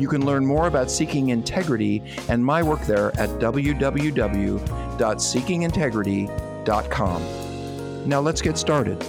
You can learn more about Seeking Integrity and my work there at www.seekingintegrity.com. Now let's get started.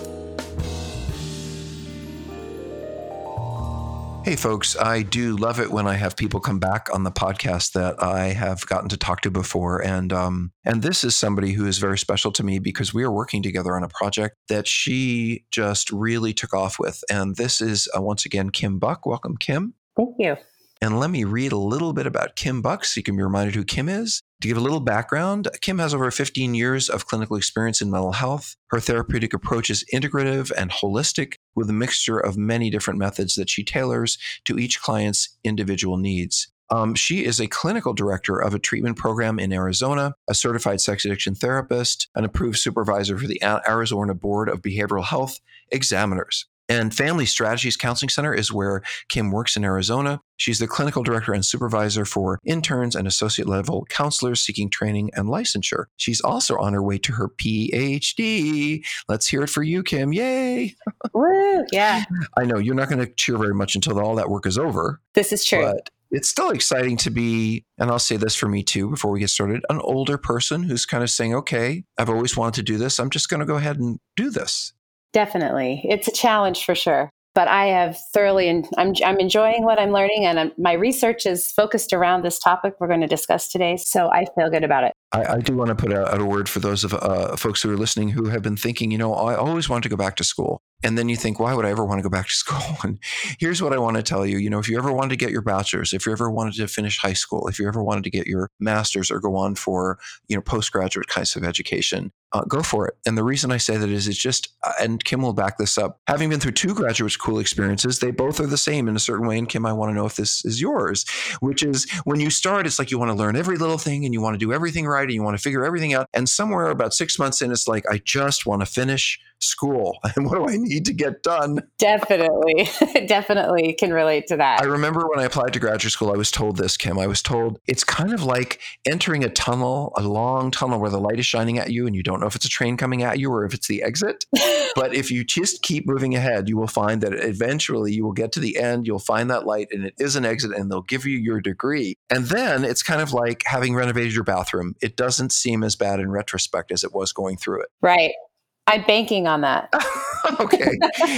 Hey, folks, I do love it when I have people come back on the podcast that I have gotten to talk to before. And, um, and this is somebody who is very special to me because we are working together on a project that she just really took off with. And this is, uh, once again, Kim Buck. Welcome, Kim. Thank you. And let me read a little bit about Kim Buck so you can be reminded who Kim is. To give a little background, Kim has over 15 years of clinical experience in mental health. Her therapeutic approach is integrative and holistic with a mixture of many different methods that she tailors to each client's individual needs. Um, she is a clinical director of a treatment program in Arizona, a certified sex addiction therapist, an approved supervisor for the Arizona Board of Behavioral Health Examiners. And Family Strategies Counseling Center is where Kim works in Arizona. She's the clinical director and supervisor for interns and associate level counselors seeking training and licensure. She's also on her way to her PhD. Let's hear it for you, Kim. Yay! Woo! Yeah. I know you're not going to cheer very much until all that work is over. This is true. But it's still exciting to be, and I'll say this for me too before we get started, an older person who's kind of saying, okay, I've always wanted to do this. I'm just going to go ahead and do this. Definitely. It's a challenge for sure. But I have thoroughly, and I'm, I'm enjoying what I'm learning, and I'm, my research is focused around this topic we're going to discuss today. So I feel good about it. I, I do want to put out, a word for those of uh, folks who are listening who have been thinking, you know, I always wanted to go back to school. And then you think, why would I ever want to go back to school? And here's what I want to tell you. You know, if you ever wanted to get your bachelor's, if you ever wanted to finish high school, if you ever wanted to get your master's or go on for, you know, postgraduate kinds of education, uh, go for it. And the reason I say that is it's just, uh, and Kim will back this up. Having been through two graduate school experiences, they both are the same in a certain way. And Kim, I want to know if this is yours, which is when you start, it's like you want to learn every little thing and you want to do everything right and you want to figure everything out. And somewhere about six months in, it's like, I just want to finish school and what do I need to get done? Definitely, definitely can relate to that. I remember when I applied to graduate school, I was told this, Kim. I was told it's kind of like entering a tunnel, a long tunnel where the light is shining at you and you don't know if it's a train coming at you or if it's the exit. but if you just keep moving ahead, you will find that eventually you will get to the end, you'll find that light and it is an exit and they'll give you your degree. And then it's kind of like having renovated your bathroom. It doesn't seem as bad in retrospect as it was going through it. Right. I'm banking on that. okay.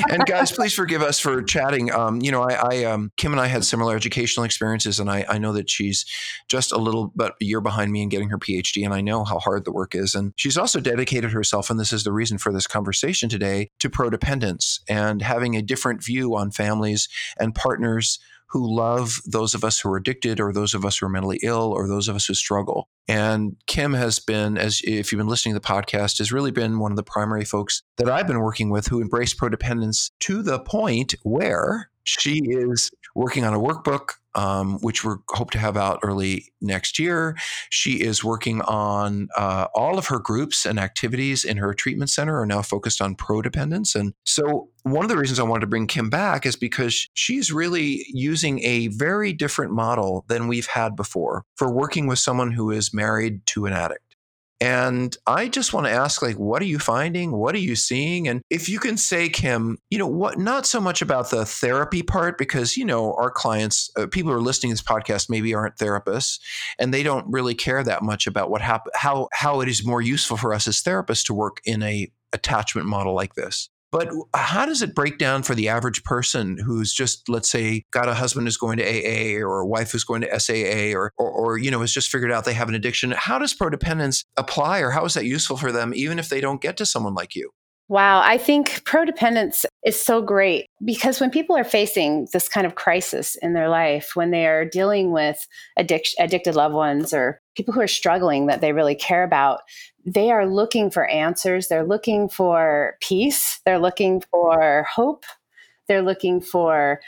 And guys, please forgive us for chatting. Um, you know, I, I um, Kim and I had similar educational experiences, and I, I know that she's just a little but a year behind me in getting her PhD, and I know how hard the work is. And she's also dedicated herself, and this is the reason for this conversation today, to prodependence and having a different view on families and partners who love those of us who are addicted or those of us who are mentally ill or those of us who struggle. And Kim has been, as if you've been listening to the podcast, has really been one of the primary folks that I've been working with who embrace prodependence to the point where she is working on a workbook, um, which we hope to have out early next year. She is working on uh, all of her groups and activities in her treatment center are now focused on prodependence. And so, one of the reasons I wanted to bring Kim back is because she's really using a very different model than we've had before for working with someone who is married to an addict. And I just want to ask, like, what are you finding? What are you seeing? And if you can say, Kim, you know, what, not so much about the therapy part, because, you know, our clients, uh, people who are listening to this podcast maybe aren't therapists and they don't really care that much about what hap- how, how it is more useful for us as therapists to work in a attachment model like this. But how does it break down for the average person who's just, let's say, got a husband who's going to AA or a wife who's going to SAA or, or, or, you know, has just figured out they have an addiction? How does prodependence apply or how is that useful for them, even if they don't get to someone like you? Wow, I think prodependence is so great because when people are facing this kind of crisis in their life, when they are dealing with addic- addicted loved ones or people who are struggling that they really care about, they are looking for answers. They're looking for peace. They're looking for hope. They're looking for,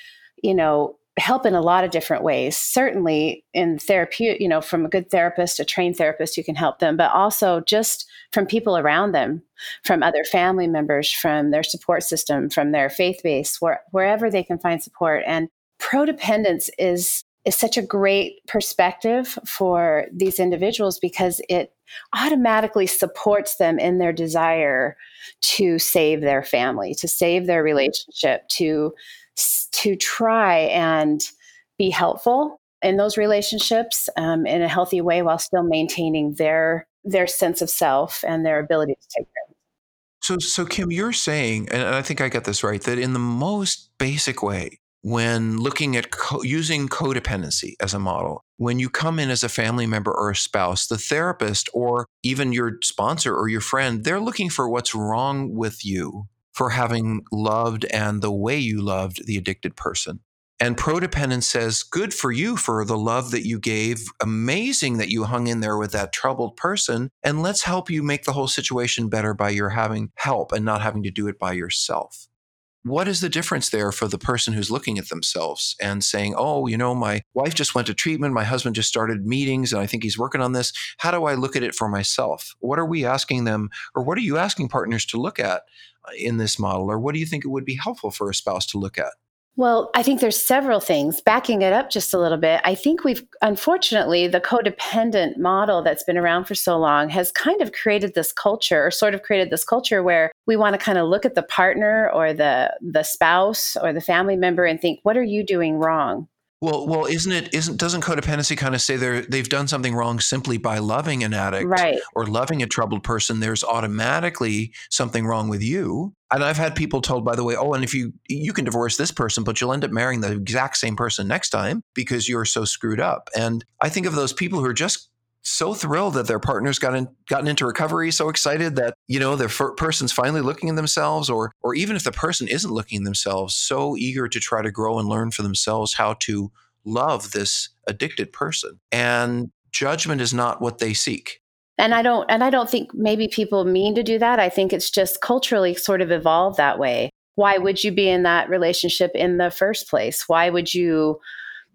you know, help in a lot of different ways. Certainly in therapy, you know, from a good therapist, a trained therapist, you can help them, but also just from people around them, from other family members, from their support system, from their faith base, where, wherever they can find support. And prodependence is is such a great perspective for these individuals because it automatically supports them in their desire to save their family, to save their relationship, to to try and be helpful in those relationships um, in a healthy way while still maintaining their their sense of self and their ability to take care. So, so Kim, you're saying, and I think I get this right, that in the most basic way, when looking at co- using codependency as a model, when you come in as a family member or a spouse, the therapist or even your sponsor or your friend, they're looking for what's wrong with you for having loved and the way you loved the addicted person. And prodependence says, good for you for the love that you gave. Amazing that you hung in there with that troubled person. And let's help you make the whole situation better by your having help and not having to do it by yourself. What is the difference there for the person who's looking at themselves and saying, oh, you know, my wife just went to treatment, my husband just started meetings, and I think he's working on this. How do I look at it for myself? What are we asking them, or what are you asking partners to look at in this model? Or what do you think it would be helpful for a spouse to look at? Well, I think there's several things. Backing it up just a little bit, I think we've unfortunately the codependent model that's been around for so long has kind of created this culture or sort of created this culture where we want to kind of look at the partner or the the spouse or the family member and think what are you doing wrong? Well, well, isn't it? Isn't doesn't codependency kind of say they're they've done something wrong simply by loving an addict right. or loving a troubled person? There's automatically something wrong with you. And I've had people told, by the way, oh, and if you you can divorce this person, but you'll end up marrying the exact same person next time because you're so screwed up. And I think of those people who are just so thrilled that their partner's gotten gotten into recovery, so excited that you know the person's finally looking at themselves, or or even if the person isn't looking at themselves, so eager to try to grow and learn for themselves how to love this addicted person. And judgment is not what they seek. And I don't and I don't think maybe people mean to do that. I think it's just culturally sort of evolved that way. Why would you be in that relationship in the first place? Why would you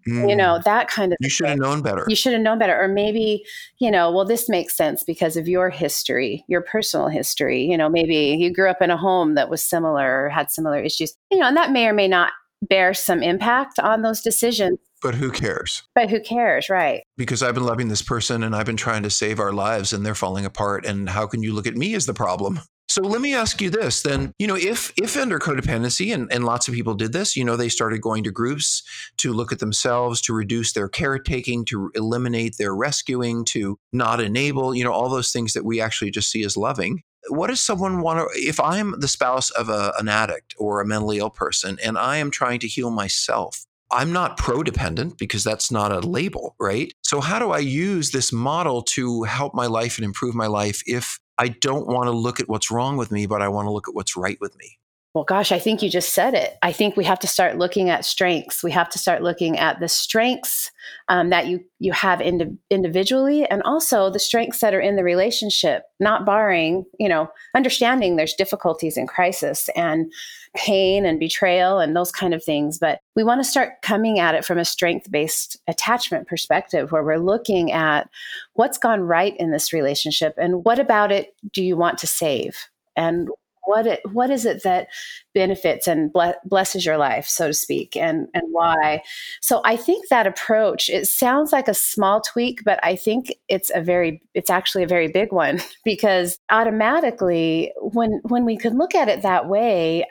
Mm. You know, that kind of You should have known better. You should have known better. Or maybe, you know, well, this makes sense because of your history, your personal history. You know, maybe you grew up in a home that was similar or had similar issues. You know, and that may or may not bear some impact on those decisions. But who cares? But who cares, right? Because I've been loving this person and I've been trying to save our lives and they're falling apart. And how can you look at me as the problem? So let me ask you this then, you know, if if under codependency and, and lots of people did this, you know, they started going to groups to look at themselves, to reduce their caretaking, to eliminate their rescuing, to not enable, you know, all those things that we actually just see as loving. What does someone want to if I'm the spouse of a, an addict or a mentally ill person and I am trying to heal myself? I'm not pro dependent because that's not a label, right? So, how do I use this model to help my life and improve my life if I don't want to look at what's wrong with me, but I want to look at what's right with me. Well, gosh, I think you just said it. I think we have to start looking at strengths. We have to start looking at the strengths um, that you you have indi- individually, and also the strengths that are in the relationship. Not barring, you know, understanding there's difficulties in crisis and pain and betrayal and those kind of things. But we want to start coming at it from a strength based attachment perspective, where we're looking at what's gone right in this relationship and what about it do you want to save and what it what is it that benefits and blesses your life so to speak and and why? So i think that approach it sounds like a small tweak but i think it's a very it's actually a very big one because automatically when when we can look at it that way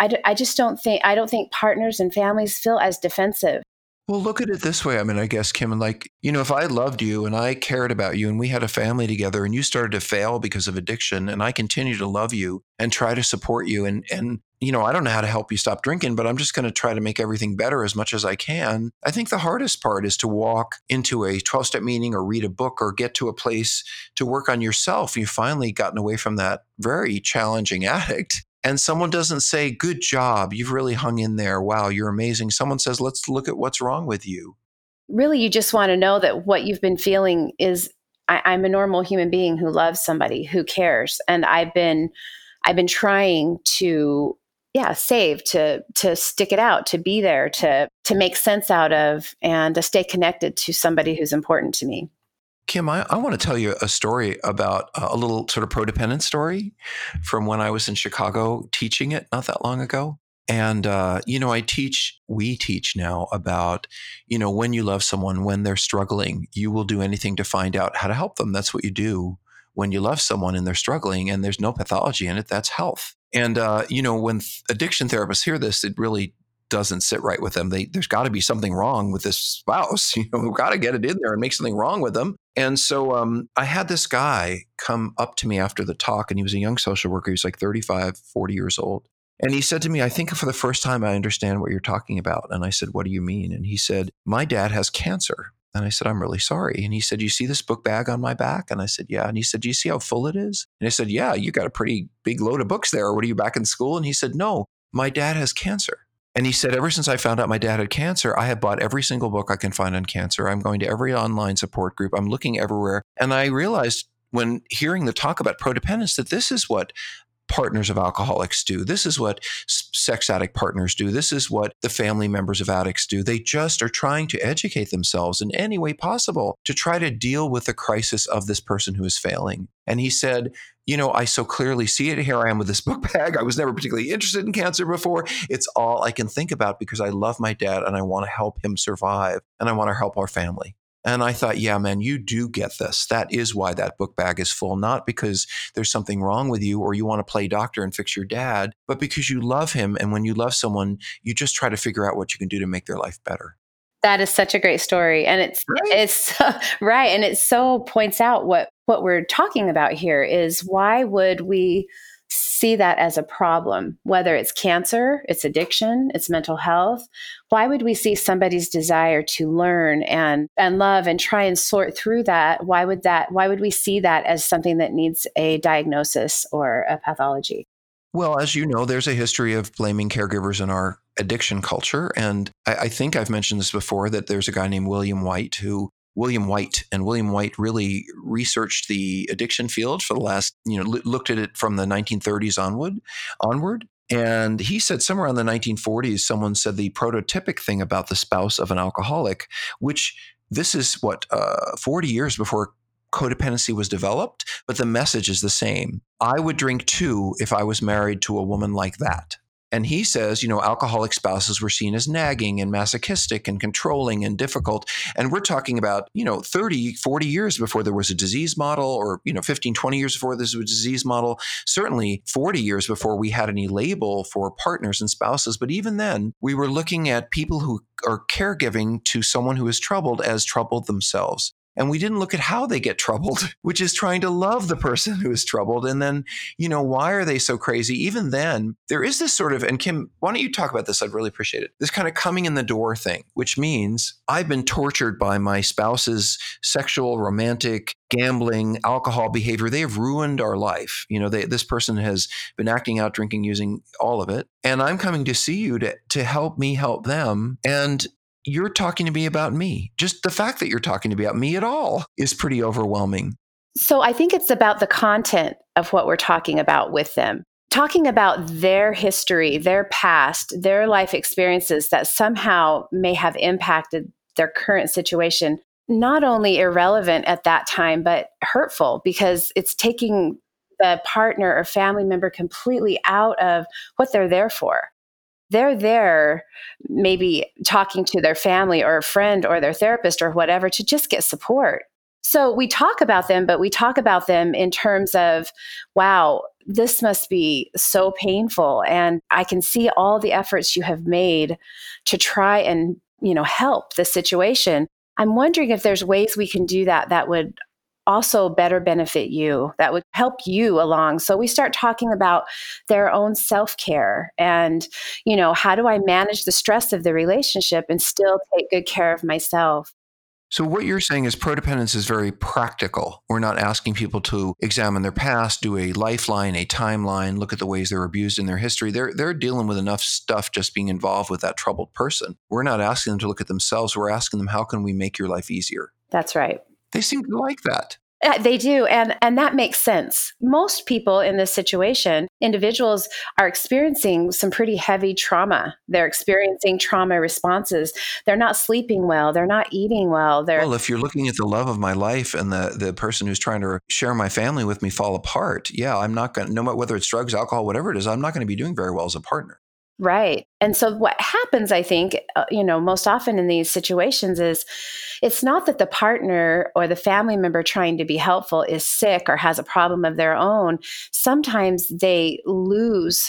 I, d- I just don't think i don't think partners and families feel as defensive Well, look at it this way. I mean, I guess, Kim, and like, you know, if I loved you and I cared about you and we had a family together and you started to fail because of addiction and I continue to love you and try to support you and, and, you know, I don't know how to help you stop drinking, but I'm just going to try to make everything better as much as I can. I think the hardest part is to walk into a 12 step meeting or read a book or get to a place to work on yourself. You've finally gotten away from that very challenging addict and someone doesn't say, Good job, you've really hung in there. Wow, you're amazing. Someone says, Let's look at what's wrong with you. Really, you just want to know that what you've been feeling is I, am a normal human being who loves somebody, who cares. And I've been I've been trying to yeah, save, to to stick it out, to be there, to to make sense out of and to stay connected to somebody who's important to me. Kim, I, I want to tell you a story about a little sort of codependent story from when I was in Chicago teaching it not that long ago. And, uh, you know, I teach, we teach now about, you know, when you love someone, when they're struggling, you will do anything to find out how to help them. That's what you do when you love someone and they're struggling and there's no pathology in it. That's health. And, uh, you know, when addiction therapists hear this, it really doesn't sit right with them. They, there's got to be something wrong with this spouse. You know, we've got to get it in there and make something wrong with them. And so um, I had this guy come up to me after the talk, and he was a young social worker. He was like 35, 40 years old. And he said to me, I think for the first time I understand what you're talking about. And I said, What do you mean? And he said, My dad has cancer. And I said, I'm really sorry. And he said, You see this book bag on my back? And I said, Yeah. And he said, Do you see how full it is? And I said, Yeah, you got a pretty big load of books there. What are you back in school? And he said, No, my dad has cancer. And he said, ever since I found out my dad had cancer, I have bought every single book I can find on cancer. I'm going to every online support group. I'm looking everywhere. And I realized when hearing the talk about prodependence that this is what partners of alcoholics do. This is what sex addict partners do. This is what the family members of addicts do. They just are trying to educate themselves in any way possible to try to deal with the crisis of this person who is failing. And he said, you know, I so clearly see it. Here I am with this book bag. I was never particularly interested in cancer before. It's all I can think about because I love my dad and I want to help him survive and I want to help our family. And I thought, yeah, man, you do get this. That is why that book bag is full, not because there's something wrong with you or you want to play doctor and fix your dad, but because you love him. And when you love someone, you just try to figure out what you can do to make their life better. That is such a great story. And it's, right. it's right. And it so points out what, what we're talking about here is why would we see that as a problem, whether it's cancer, it's addiction, it's mental health. Why would we see somebody's desire to learn and and love and try and sort through that? Why would that why would we see that as something that needs a diagnosis or a pathology? Well, as you know, there's a history of blaming caregivers in our addiction culture. And I, I, think I've mentioned this before that there's a guy named William White who William White, and William White really researched the addiction field for the last, you know, looked at it from the 1930s onward, onward. And he said somewhere in the 1940s, someone said the prototypic thing about the spouse of an alcoholic, which this is what uh, 40 years before codependency was developed, but the message is the same. I would drink too if I was married to a woman like that. And he says, you know, alcoholic spouses were seen as nagging and masochistic and controlling and difficult. And we're talking about, you know, 30, 40 years before there was a disease model, or, you know, 15, 20 years before there was a disease model, certainly 40 years before we had any label for partners and spouses. But even then, we were looking at people who are caregiving to someone who is troubled as troubled themselves. And we didn't look at how they get troubled, which is trying to love the person who is troubled. And then, you know, why are they so crazy? Even then, there is this sort of, and Kim, why don't you talk about this? I'd really appreciate it. This kind of coming in the door thing, which means I've been tortured by my spouse's sexual, romantic, gambling, alcohol behavior. They have ruined our life. You know, they, this person has been acting out, drinking, using all of it. And I'm coming to see you to, to help me help them. And you're talking to me about me. Just the fact that you're talking to me about me at all is pretty overwhelming. So I think it's about the content of what we're talking about with them. Talking about their history, their past, their life experiences that somehow may have impacted their current situation, not only irrelevant at that time, but hurtful because it's taking the partner or family member completely out of what they're there for they're there maybe talking to their family or a friend or their therapist or whatever to just get support. So we talk about them, but we talk about them in terms of, wow, this must be so painful. And I can see all the efforts you have made to try and you know, help the situation. I'm wondering if there's ways we can do that that would also better benefit you, that would help you along. So we start talking about their own self-care and, you know, how do I manage the stress of the relationship and still take good care of myself? So, what you're saying is prodependence is very practical. We're not asking people to examine their past, do a lifeline, a timeline, look at the ways they're abused in their history. They're, they're dealing with enough stuff just being involved with that troubled person. We're not asking them to look at themselves. We're asking them, how can we make your life easier? That's right. They seem to like that. Uh, they do and and that makes sense. Most people in this situation individuals are experiencing some pretty heavy trauma. They're experiencing trauma responses. They're not sleeping well. They're not eating well. They're well if you're looking at the love of my life and the the person who's trying to share my family with me fall apart yeah i'm not going to no matter whether it's drugs alcohol whatever it is i'm not going to be doing very well as a partner Right. And so what happens, I think, uh, you know, most often in these situations is it's not that the partner or the family member trying to be helpful is sick or has a problem of their own. Sometimes they lose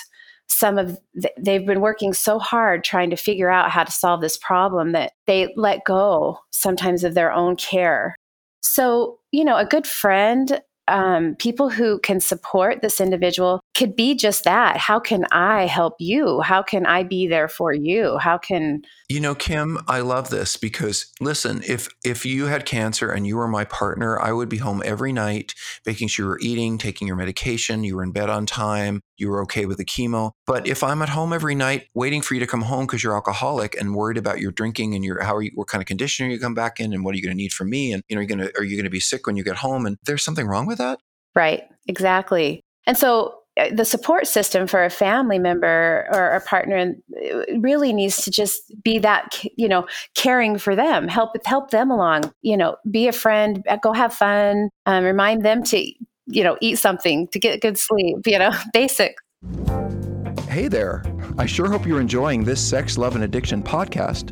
some of the, they've been working so hard trying to figure out how to solve this problem that they let go sometimes of their own care. So, you know, a good friend um, people who can support this individual could be just that. How can I help you? How can I be there for you? How can you know, Kim, I love this because listen, if if you had cancer and you were my partner, I would be home every night, making sure you were eating, taking your medication, you were in bed on time, you were okay with the chemo. But if I'm at home every night waiting for you to come home because you're alcoholic and worried about your drinking and your how are you, what kind of condition are you come back in and what are you going to need from me and you know, you're going to are you going to be sick when you get home and there's something wrong with that? Right. Exactly. And so the support system for a family member or a partner uh, really needs to just be that you know caring for them help help them along you know be a friend uh, go have fun um, remind them to you know eat something to get good sleep you know basic hey there. I sure hope you're enjoying this sex love and addiction podcast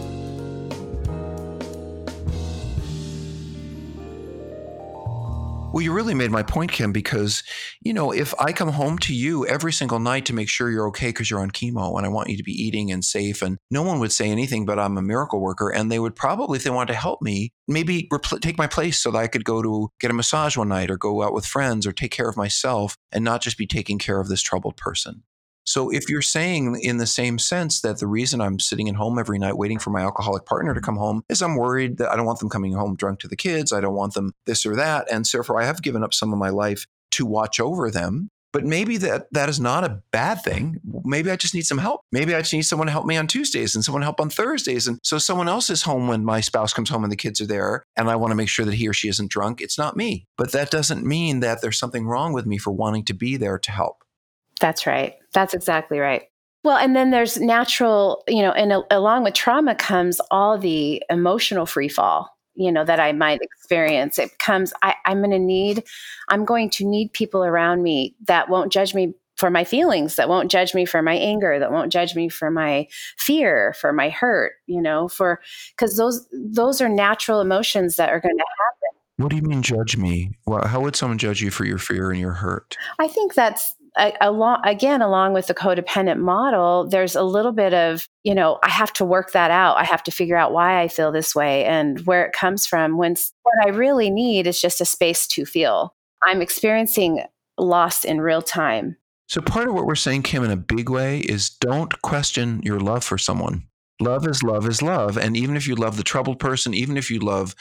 Well, you really made my point, Kim, because, you know, if I come home to you every single night to make sure you're okay because you're on chemo and I want you to be eating and safe, and no one would say anything, but I'm a miracle worker. And they would probably, if they wanted to help me, maybe repl- take my place so that I could go to get a massage one night or go out with friends or take care of myself and not just be taking care of this troubled person. So if you're saying in the same sense that the reason I'm sitting at home every night waiting for my alcoholic partner to mm-hmm. come home is I'm worried that I don't want them coming home drunk to the kids, I don't want them this or that, and so therefore I have given up some of my life to watch over them. But maybe that that is not a bad thing. Maybe I just need some help. Maybe I just need someone to help me on Tuesdays and someone to help on Thursdays. And so someone else is home when my spouse comes home and the kids are there, and I want to make sure that he or she isn't drunk. It's not me. But that doesn't mean that there's something wrong with me for wanting to be there to help. That's right. That's exactly right. Well, and then there's natural, you know, and a, along with trauma comes all the emotional free fall, you know, that I might experience. It comes, I, I'm going to need, I'm going to need people around me that won't judge me for my feelings, that won't judge me for my anger, that won't judge me for my fear, for my hurt, you know, for, because those, those are natural emotions that are going to happen. What do you mean judge me? Well, how would someone judge you for your fear and your hurt? I think that's along again along with the codependent model there's a little bit of you know i have to work that out. I have to figure out why i feel this way and where it comes from when what i really need is just a space to feel. I'm experiencing loss in real time. So part of what we're saying kim in a big way is don't question your love for someone love is love is love and even if you love the troubled person even if you love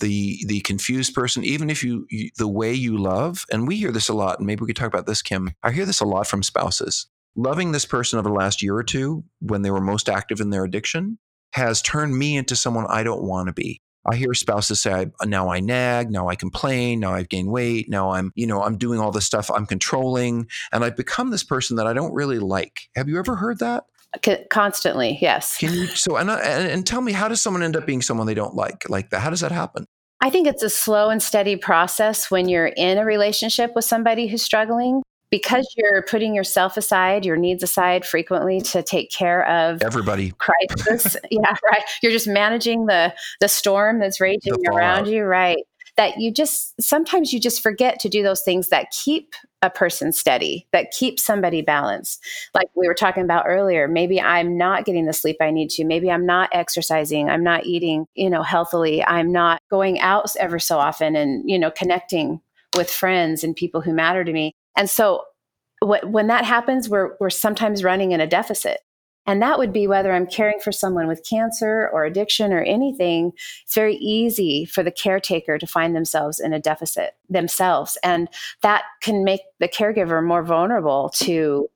the the confused person even if you, you, the way you love and we hear this a lot and maybe we could talk about this kim i hear this a lot from spouses loving this person over the last year or two when they were most active in their addiction has turned me into someone i don't want to be I hear spouses say, now I nag, now I complain, now I've gained weight, now I'm, you know, I'm doing all this stuff, I'm controlling, and I've become this person that I don't really like. Have you ever heard that? Constantly yes can you so and, uh, and and tell me how does someone end up being someone they don't like like that how does that happen I think it's a slow and steady process when you're in a relationship with somebody who's struggling because you're putting yourself aside, your needs aside frequently to take care of everybody crisis. yeah, right. You're just managing the the storm that's raging around you, right? That you just sometimes you just forget to do those things that keep a person steady, that keeps somebody balanced. Like we were talking about earlier, maybe I'm not getting the sleep I need to. Maybe I'm not exercising. I'm not eating, you know, healthily. I'm not going out ever so often and, you know, connecting with friends and people who matter to me. And so when that happens, we're, we're sometimes running in a deficit. And that would be whether I'm caring for someone with cancer or addiction or anything. It's very easy for the caretaker to find themselves in a deficit themselves. And that can make the caregiver more vulnerable to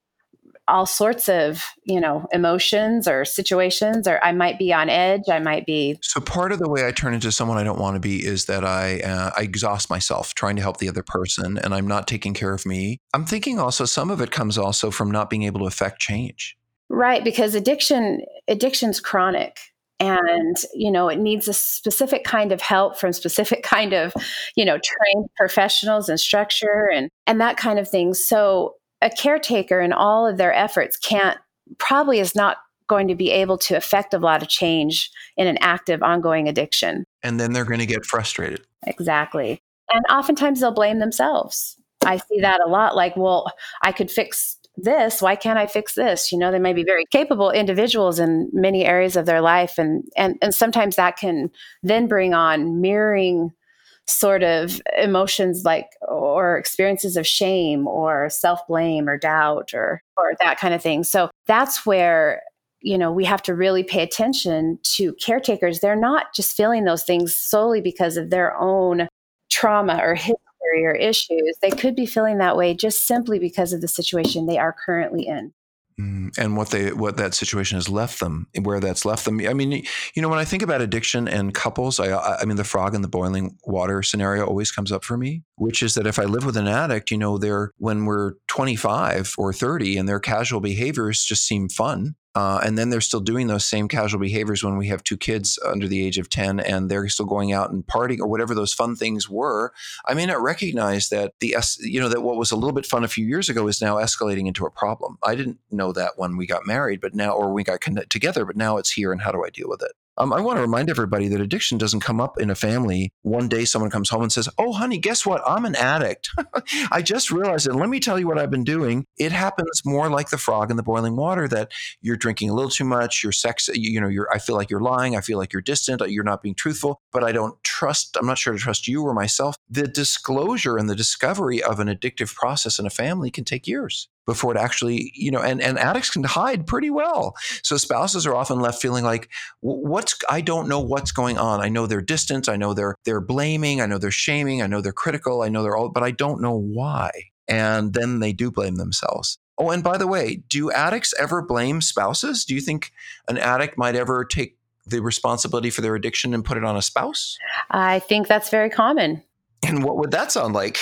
all sorts of you know emotions or situations or i might be on edge i might be so part of the way i turn into someone i don't want to be is that i uh, i exhaust myself trying to help the other person and i'm not taking care of me i'm thinking also some of it comes also from not being able to affect change right because addiction addiction's chronic and you know it needs a specific kind of help from specific kind of you know trained professionals and structure and and that kind of thing. So a caretaker and all of their efforts can't probably is not going to be able to affect a lot of change in an active ongoing addiction. And then they're going to get frustrated. Exactly. And oftentimes they'll blame themselves. I see that a lot like well i could fix this why can't i fix this you know they may be very capable individuals in many areas of their life and and and sometimes that can then bring on mirroring sort of emotions like or experiences of shame or self-blame or doubt or or that kind of thing. So that's where you know we have to really pay attention to caretakers. They're not just feeling those things solely because of their own trauma or history issues. They could be feeling that way just simply because of the situation they are currently in. Mm, and what they what that situation has left them, where that's left them. I mean, you know, when I think about addiction and couples, I I mean, the frog in the boiling water scenario always comes up for me, which is that if I live with an addict, you know, they're when we're 25 or 30 and their casual behaviors just seem fun, uh, and then they're still doing those same casual behaviors when we have two kids under the age of 10 and they're still going out and partying or whatever those fun things were. I may not recognize that the, you know, that what was a little bit fun a few years ago is now escalating into a problem. I didn't know that when we got married, but now, or we got together, but now it's here and how do I deal with it? Um, I want to remind everybody that addiction doesn't come up in a family. One day someone comes home and says, Oh, honey, guess what? I'm an addict. I just realized it. Let me tell you what I've been doing. It happens more like the frog in the boiling water that you're drinking a little too much, you're sex, you know, you're, I feel like you're lying. I feel like you're distant. You're not being truthful, but I don't trust, I'm not sure to trust you or myself. The disclosure and the discovery of an addictive process in a family can take years before it actually, you know, and, and addicts can hide pretty well. So spouses are often left feeling like, what's, I don't know what's going on. I know they're distant. I know they're, they're blaming. I know they're shaming. I know they're critical. I know they're all, but I don't know why. And then they do blame themselves. Oh, and by the way, do addicts ever blame spouses? Do you think an addict might ever take the responsibility for their addiction and put it on a spouse? I think that's very common. And what would that sound like?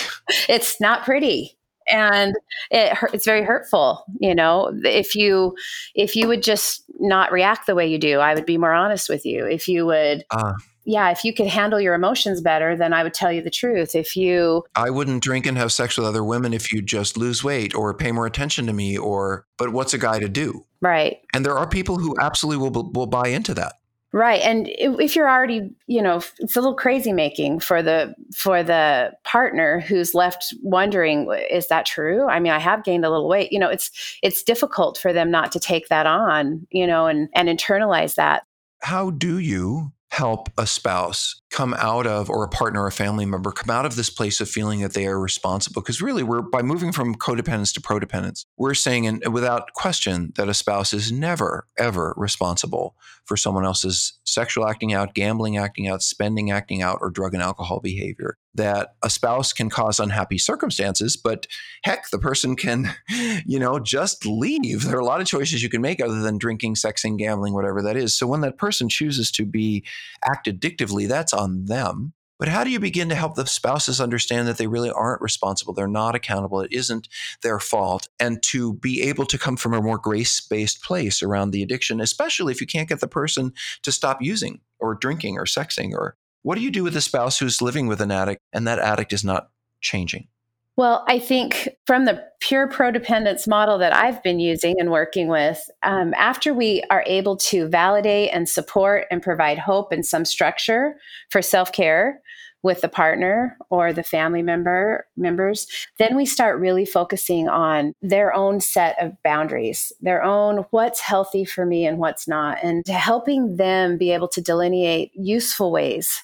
It's not pretty and it it's very hurtful you know? If you if you would just not react the way you do i would be more honest with you. If you would uh, yeah if you could handle your emotions better then i would tell you the truth. If you i wouldn't drink and have sex with other women if you just lose weight or pay more attention to me or but what's a guy to do? Right. And there are people who absolutely will will buy into that Right. And if you're already, you know, it's a little crazy making for the for the partner who's left wondering is that true? I mean, I have gained a little weight. You know, it's it's difficult for them not to take that on, you know, and and internalize that. How do you help a spouse come out of or a partner or a family member come out of this place of feeling that they are responsible because really we're by moving from codependence to prodependence we're saying and without question that a spouse is never ever responsible for someone else's sexual acting out gambling acting out spending acting out or drug and alcohol behavior that a spouse can cause unhappy circumstances, but heck, the person can, you know, just leave. There are a lot of choices you can make other than drinking, sexing, gambling, whatever that is. So when that person chooses to be act addictively, that's on them. But how do you begin to help the spouses understand that they really aren't responsible? They're not accountable. It isn't their fault. And to be able to come from a more grace based place around the addiction, especially if you can't get the person to stop using or drinking or sexing or What do you do with a spouse who's living with an addict and that addict is not changing? Well, I think from the pure prodependence model that I've been using and working with, um, after we are able to validate and support and provide hope and some structure for self care with the partner or the family member members, then we start really focusing on their own set of boundaries, their own what's healthy for me and what's not, and helping them be able to delineate useful ways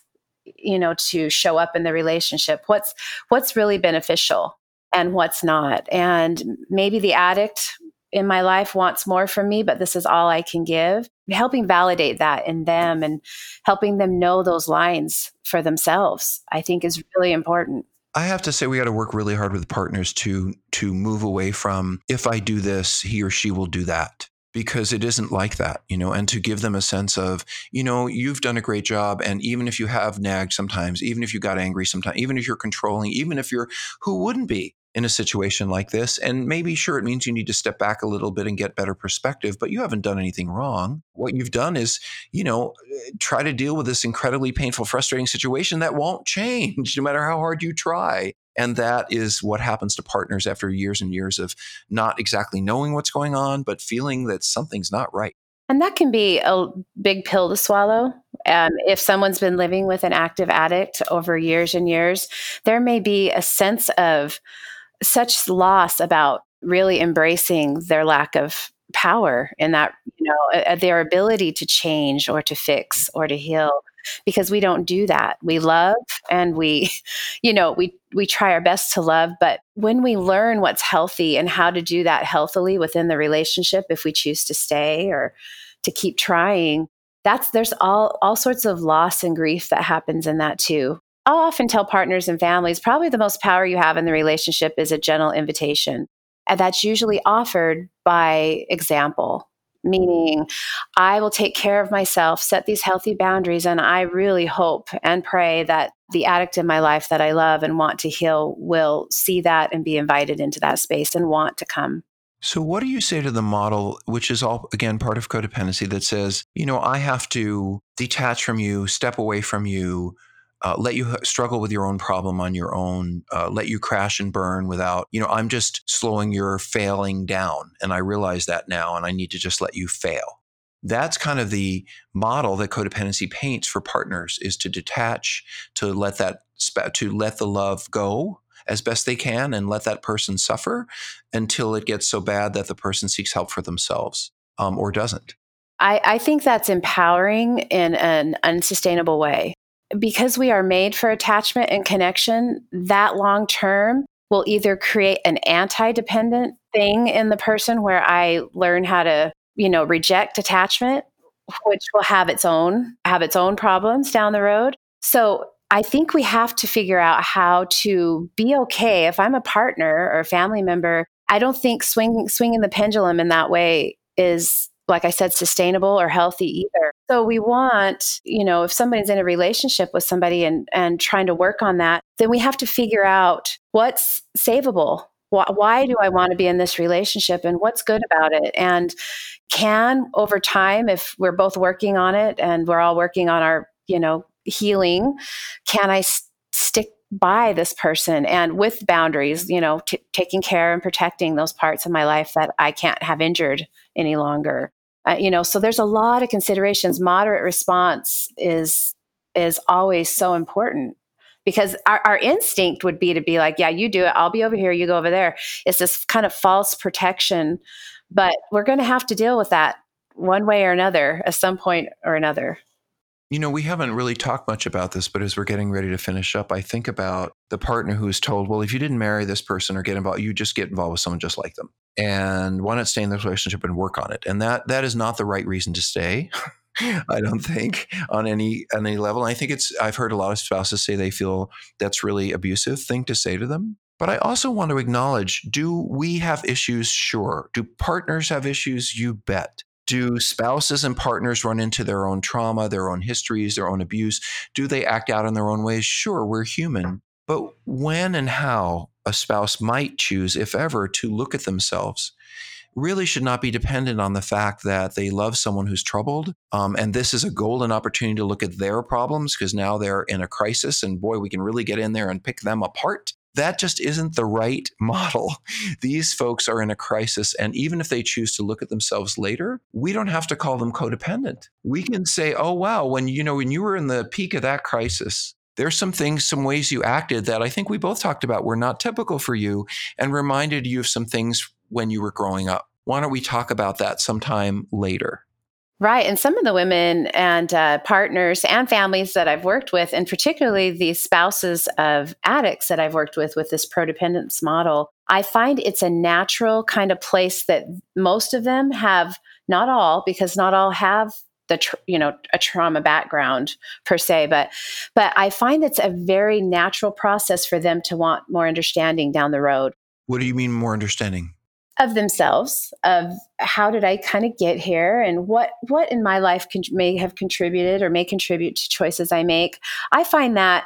you know to show up in the relationship what's what's really beneficial and what's not. And maybe the addict in my life wants more from me but this is all i can give. Helping validate that in them and helping them know those lines for themselves i think is really important. I have to say we got to work really hard with partners to to move away from if I do this, he or she will do that because it isn't like that, you know, and to give them a sense of, you know, you've done a great job. And even if you have nagged sometimes, even if you got angry sometimes, even if you're controlling, even if you're, who wouldn't be in a situation like this? And maybe, sure, it means you need to step back a little bit and get better perspective, but you haven't done anything wrong. What you've done is, you know, uh, try to deal with this incredibly painful, frustrating situation that won't change no matter how hard you try. And that is what happens to partners after years and years of not exactly knowing what's going on, but feeling that something's not right. And that can be a big pill to swallow. Um, if someone's been living with an active addict over years and years, there may be a sense of such loss about really embracing their lack of power in that, you know, their ability to change or to fix or to heal because we don't do that. We love and we, you know, we we try our best to love, but when we learn what's healthy and how to do that healthily within the relationship if we choose to stay or to keep trying, that's there's all all sorts of loss and grief that happens in that too. I'll often tell partners and families probably the most power you have in the relationship is a gentle invitation. And that's usually offered by example meaning I will take care of myself, set these healthy boundaries, and I really hope and pray that the addict in my life that I love and want to heal will see that and be invited into that space and want to come. So, what do you say to the model, which is all, again, part of codependency, that says, you know, I have to detach from you, step away from you, uh, let you struggle with your own problem on your own, uh, let you crash and burn without, you know, I'm just slowing your failing down. And I realize that now, and I need to just let you fail. That's kind of the model that codependency paints for partners is to detach, to let that, to let the love go as best they can and let that person suffer until it gets so bad that the person seeks help for themselves um, or doesn't. I, I think that's empowering in an unsustainable way because we are made for attachment and connection, that long term will either create an anti dependent thing in the person where I learn how to, you know, reject attachment, which will have its own have its own problems down the road. So I think we have to figure out how to be okay if I'm a partner or a family member. I don't think swing, swinging the pendulum in that way is like I said, sustainable or healthy either. So we want, you know, if somebody's in a relationship with somebody and, and trying to work on that, then we have to figure out what's savable. Why, why do I want to be in this relationship and what's good about it? And can over time, if we're both working on it and we're all working on our, you know, healing, can I stick by this person and with boundaries, you know, t- taking care and protecting those parts of my life that I can't have injured any longer. Uh, you know, so there's a lot of considerations. Moderate response is is always so important because our, our instinct would be to be like, yeah, you do it. I'll be over here. You go over there. It's this kind of false protection, but we're going to have to deal with that one way or another at some point or another. You know, we haven't really talked much about this, but as we're getting ready to finish up, I think about the partner who's told, well, if you didn't marry this person or get involved, you just get involved with someone just like them. And why not stay in this relationship and work on it? And that that is not the right reason to stay. I don't think on any on any level. And I think it's I've heard a lot of spouses say they feel that's really abusive thing to say to them. But I also want to acknowledge do we have issues? Sure. Do partners have issues? You bet. Do spouses and partners run into their own trauma, their own histories, their own abuse? Do they act out in their own ways? Sure, we're human. But when and how a spouse might choose, if ever, to look at themselves really should not be dependent on the fact that they love someone who's troubled. Um, and this is a golden opportunity to look at their problems because now they're in a crisis. And boy, we can really get in there and pick them apart. That just isn't the right model. These folks are in a crisis. And even if they choose to look at themselves later, we don't have to call them codependent. We can say, oh, wow, when you know, when you were in the peak of that crisis, there's some things, some ways you acted that I think we both talked about were not typical for you and reminded you of some things when you were growing up. Why don't we talk about that sometime later? Right. And some of the women and uh, partners and families that I've worked with, and particularly the spouses of addicts that I've worked with with this prodependence model, I find it's a natural kind of place that most of them have, not all, because not all have the tr- you know a trauma background per se but but i find it's a very natural process for them to want more understanding down the road what do you mean more understanding of themselves of how did i kind of get here and what what in my life con- may have contributed or may contribute to choices i make i find that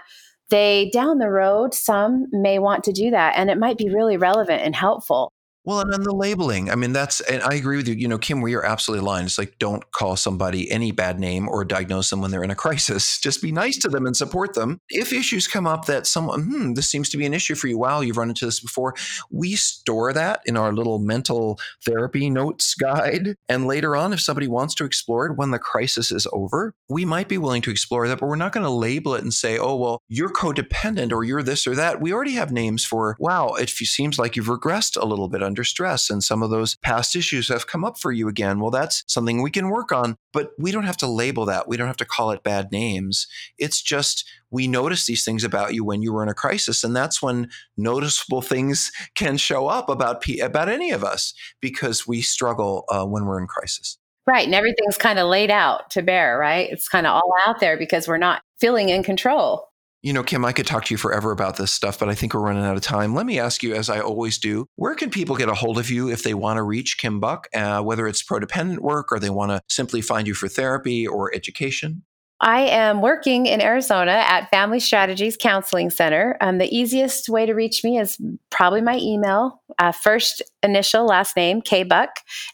they down the road some may want to do that and it might be really relevant and helpful well, and then the labeling. I mean, that's, and I agree with you. You know, Kim, we are absolutely aligned. It's like, don't call somebody any bad name or diagnose them when they're in a crisis. Just be nice to them and support them. If issues come up that someone, hmm, this seems to be an issue for you. Wow, you've run into this before. We store that in our little mental therapy notes guide. And later on, if somebody wants to explore it when the crisis is over, we might be willing to explore that, but we're not going to label it and say, oh, well, you're codependent or you're this or that. We already have names for, wow, it seems like you've regressed a little bit stress and some of those past issues have come up for you again. Well, that's something we can work on, but we don't have to label that. We don't have to call it bad names. It's just we notice these things about you when you were in a crisis and that's when noticeable things can show up about P- about any of us because we struggle uh, when we're in crisis. Right. And everything's kind of laid out to bear, right? It's kind of all out there because we're not feeling in control. You know, Kim, I could talk to you forever about this stuff, but I think we're running out of time. Let me ask you, as I always do, where can people get a hold of you if they want to reach Kim Buck, uh, whether it's pro dependent work or they want to simply find you for therapy or education? I am working in Arizona at Family Strategies Counseling Center. Um, the easiest way to reach me is probably my email, uh, first initial, last name, kbuck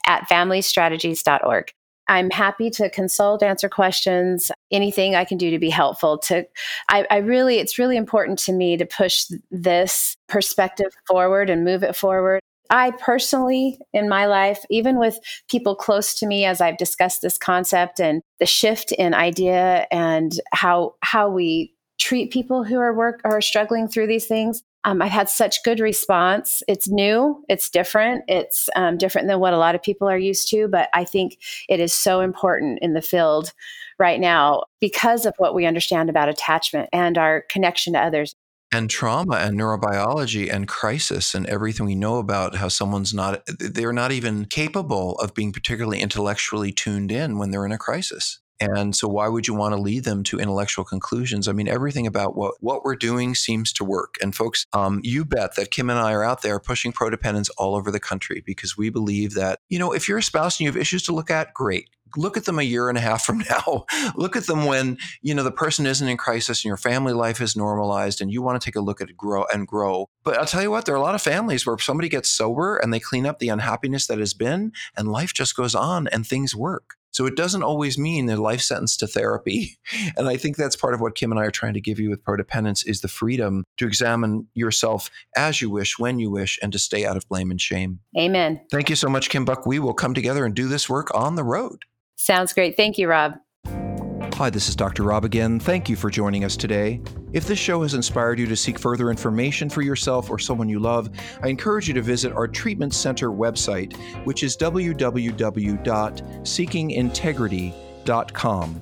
at familystrategies.org. I'm happy to consult, answer questions, anything I can do to be helpful. To, I, I, really, it's really important to me to push this perspective forward and move it forward. I personally, in my life, even with people close to me, as I've discussed this concept and the shift in idea and how how we treat people who are work or are struggling through these things, um, I've had such good response. It's new, it's different, it's um, different than what a lot of people are used to, but I think it is so important in the field right now because of what we understand about attachment and our connection to others. And trauma and neurobiology and crisis and everything we know about how someone's not, they're not even capable of being particularly intellectually tuned in when they're in a crisis. And so why would you want to lead them to intellectual conclusions? I mean, everything about what, what we're doing seems to work. And folks, um, you bet that Kim and I are out there pushing prodependence all over the country because we believe that, you know, if you're a spouse and you have issues to look at, great look at them a year and a half from now. look at them when, you know, the person isn't in crisis and your family life is normalized and you want to take a look at it grow and grow. But I'll tell you what, there are a lot of families where somebody gets sober and they clean up the unhappiness that has been and life just goes on and things work. So it doesn't always mean a life sentence to therapy. And I think that's part of what Kim and I are trying to give you with prodependence is the freedom to examine yourself as you wish, when you wish, and to stay out of blame and shame. Amen. Thank you so much, Kim Buck. We will come together and do this work on the road. Sounds great. Thank you, Rob. Hi, this is Dr. Rob again. Thank you for joining us today. If this show has inspired you to seek further information for yourself or someone you love, I encourage you to visit our treatment center website, which is www.seekingintegrity.com.